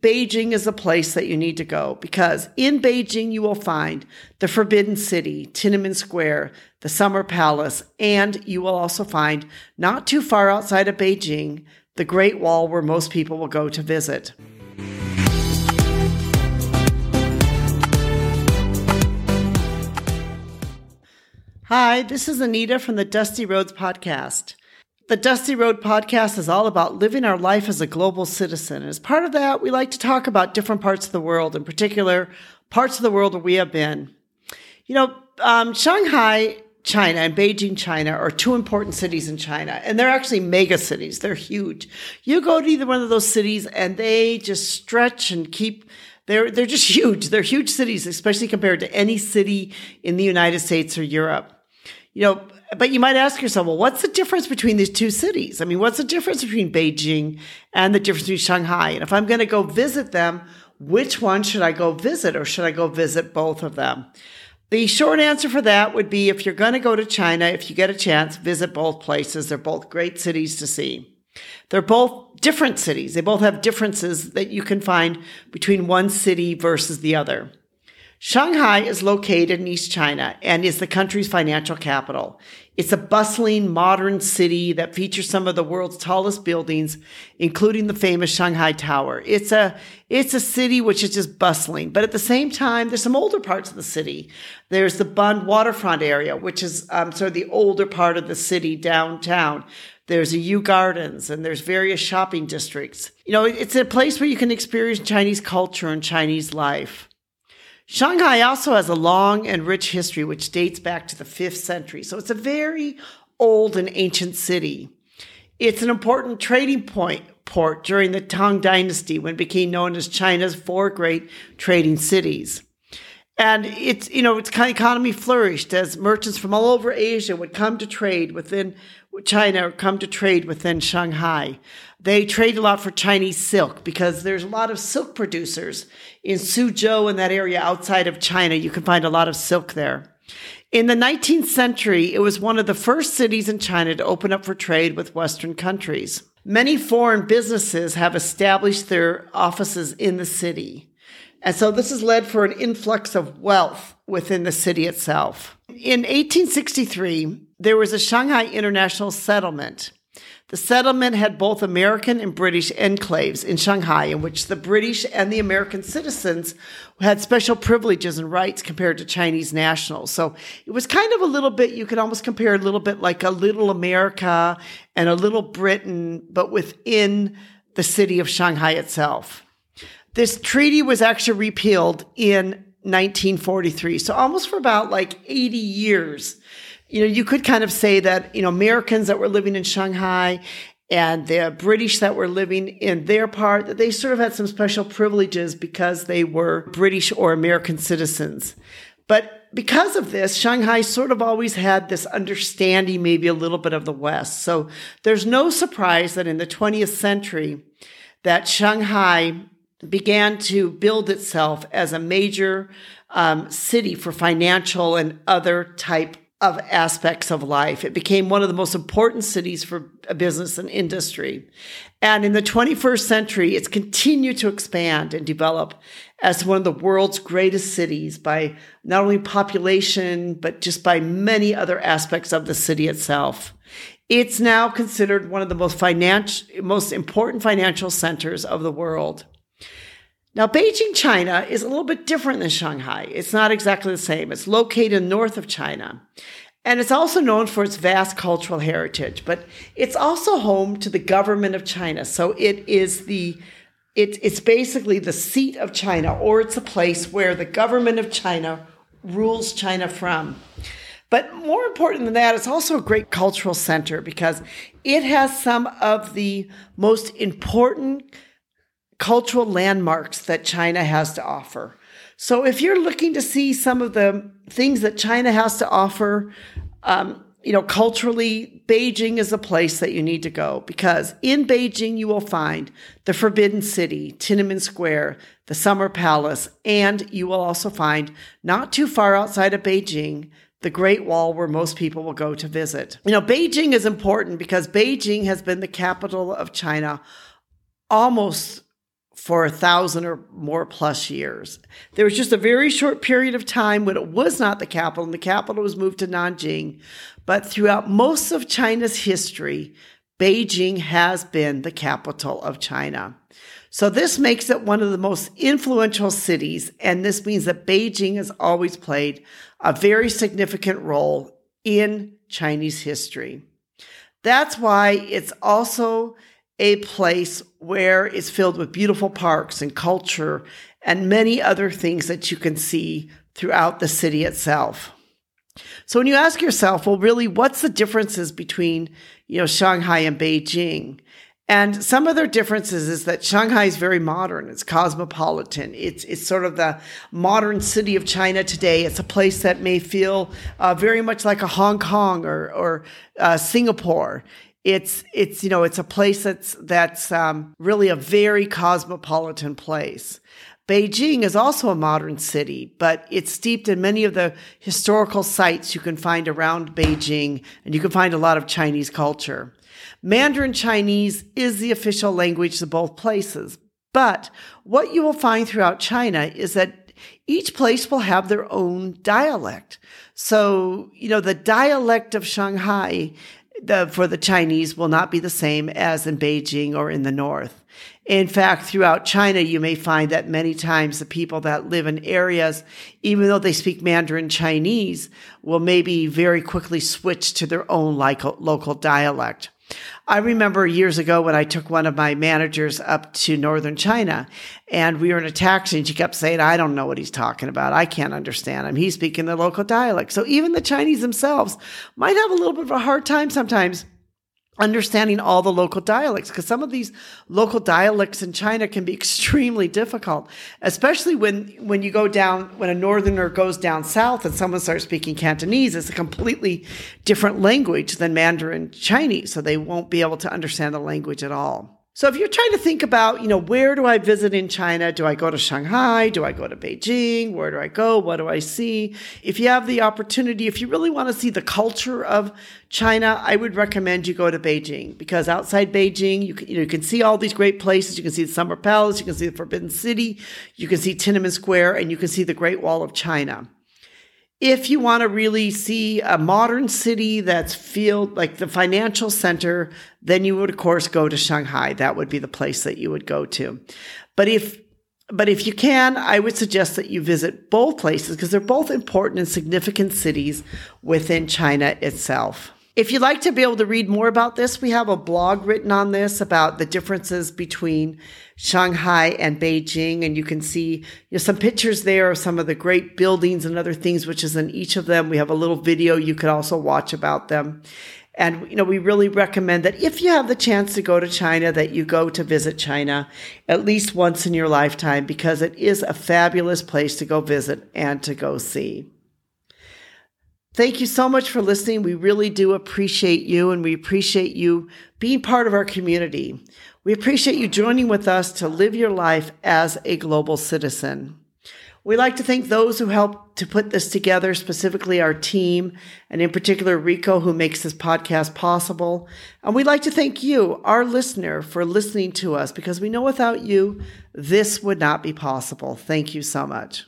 Beijing is a place that you need to go because in Beijing you will find the Forbidden City, Tiananmen Square, the Summer Palace, and you will also find, not too far outside of Beijing, the Great Wall where most people will go to visit. Hi, this is Anita from the Dusty Roads Podcast. The Dusty Road podcast is all about living our life as a global citizen. As part of that, we like to talk about different parts of the world, in particular, parts of the world where we have been. You know, um, Shanghai, China, and Beijing, China are two important cities in China, and they're actually mega cities. They're huge. You go to either one of those cities, and they just stretch and keep. They're they're just huge. They're huge cities, especially compared to any city in the United States or Europe. You know, but you might ask yourself, well, what's the difference between these two cities? I mean, what's the difference between Beijing and the difference between Shanghai? And if I'm going to go visit them, which one should I go visit or should I go visit both of them? The short answer for that would be if you're going to go to China, if you get a chance, visit both places. They're both great cities to see. They're both different cities. They both have differences that you can find between one city versus the other. Shanghai is located in East China and is the country's financial capital. It's a bustling modern city that features some of the world's tallest buildings, including the famous Shanghai Tower. It's a, it's a city which is just bustling, but at the same time, there's some older parts of the city. There's the Bund waterfront area, which is um, sort of the older part of the city downtown. There's a Yu Gardens and there's various shopping districts. You know, it's a place where you can experience Chinese culture and Chinese life. Shanghai also has a long and rich history which dates back to the 5th century. So it's a very old and ancient city. It's an important trading point port during the Tang Dynasty when it became known as China's four great trading cities. And it's, you know, its economy flourished as merchants from all over Asia would come to trade within China come to trade within Shanghai. They trade a lot for Chinese silk because there's a lot of silk producers in Suzhou and that area outside of China. You can find a lot of silk there. In the 19th century, it was one of the first cities in China to open up for trade with Western countries. Many foreign businesses have established their offices in the city. And so this has led for an influx of wealth within the city itself. In 1863, there was a Shanghai International Settlement the settlement had both American and British enclaves in Shanghai, in which the British and the American citizens had special privileges and rights compared to Chinese nationals. So it was kind of a little bit, you could almost compare a little bit like a little America and a little Britain, but within the city of Shanghai itself. This treaty was actually repealed in 1943. So almost for about like 80 years you know, you could kind of say that, you know, Americans that were living in Shanghai and the British that were living in their part, that they sort of had some special privileges because they were British or American citizens. But because of this, Shanghai sort of always had this understanding, maybe a little bit of the West. So there's no surprise that in the 20th century, that Shanghai began to build itself as a major um, city for financial and other type of aspects of life. It became one of the most important cities for business and industry. And in the 21st century, it's continued to expand and develop as one of the world's greatest cities by not only population, but just by many other aspects of the city itself. It's now considered one of the most financial, most important financial centers of the world. Now, Beijing, China is a little bit different than Shanghai. It's not exactly the same. It's located north of China. And it's also known for its vast cultural heritage, but it's also home to the government of China. So it is the it, it's basically the seat of China, or it's a place where the government of China rules China from. But more important than that, it's also a great cultural center because it has some of the most important cultural landmarks that China has to offer. So if you're looking to see some of the things that China has to offer, um, you know, culturally, Beijing is a place that you need to go because in Beijing you will find the Forbidden City, Tiananmen Square, the Summer Palace, and you will also find not too far outside of Beijing the Great Wall where most people will go to visit. You know, Beijing is important because Beijing has been the capital of China almost for a thousand or more plus years. There was just a very short period of time when it was not the capital, and the capital was moved to Nanjing. But throughout most of China's history, Beijing has been the capital of China. So this makes it one of the most influential cities, and this means that Beijing has always played a very significant role in Chinese history. That's why it's also a place where it's filled with beautiful parks and culture and many other things that you can see throughout the city itself. So when you ask yourself, well, really, what's the differences between, you know, Shanghai and Beijing? And some of their differences is that Shanghai is very modern. It's cosmopolitan. It's, it's sort of the modern city of China today. It's a place that may feel uh, very much like a Hong Kong or, or uh, Singapore. It's, it's, you know, it's a place that's, that's um, really a very cosmopolitan place. Beijing is also a modern city, but it's steeped in many of the historical sites you can find around Beijing, and you can find a lot of Chinese culture. Mandarin Chinese is the official language of both places. But what you will find throughout China is that each place will have their own dialect. So, you know, the dialect of Shanghai the, for the Chinese will not be the same as in Beijing or in the north. In fact, throughout China, you may find that many times the people that live in areas, even though they speak Mandarin Chinese, will maybe very quickly switch to their own local, local dialect. I remember years ago when I took one of my managers up to northern China and we were in a taxi and she kept saying, I don't know what he's talking about. I can't understand him. He's speaking the local dialect. So even the Chinese themselves might have a little bit of a hard time sometimes understanding all the local dialects because some of these local dialects in China can be extremely difficult, especially when when you go down when a northerner goes down south and someone starts speaking Cantonese, it's a completely different language than Mandarin Chinese, so they won't be able to understand the language at all. So if you're trying to think about, you know, where do I visit in China? Do I go to Shanghai? Do I go to Beijing? Where do I go? What do I see? If you have the opportunity, if you really want to see the culture of China, I would recommend you go to Beijing because outside Beijing, you can, you, know, you can see all these great places. You can see the Summer Palace, you can see the Forbidden City, you can see Tiananmen Square, and you can see the Great Wall of China. If you want to really see a modern city that's feel like the financial center, then you would of course go to Shanghai. That would be the place that you would go to. But if but if you can, I would suggest that you visit both places because they're both important and significant cities within China itself. If you'd like to be able to read more about this, we have a blog written on this about the differences between Shanghai and Beijing. And you can see you know, some pictures there of some of the great buildings and other things, which is in each of them. We have a little video you could also watch about them. And, you know, we really recommend that if you have the chance to go to China, that you go to visit China at least once in your lifetime because it is a fabulous place to go visit and to go see. Thank you so much for listening. We really do appreciate you and we appreciate you being part of our community. We appreciate you joining with us to live your life as a global citizen. We'd like to thank those who helped to put this together, specifically our team, and in particular Rico, who makes this podcast possible. And we'd like to thank you, our listener, for listening to us because we know without you, this would not be possible. Thank you so much.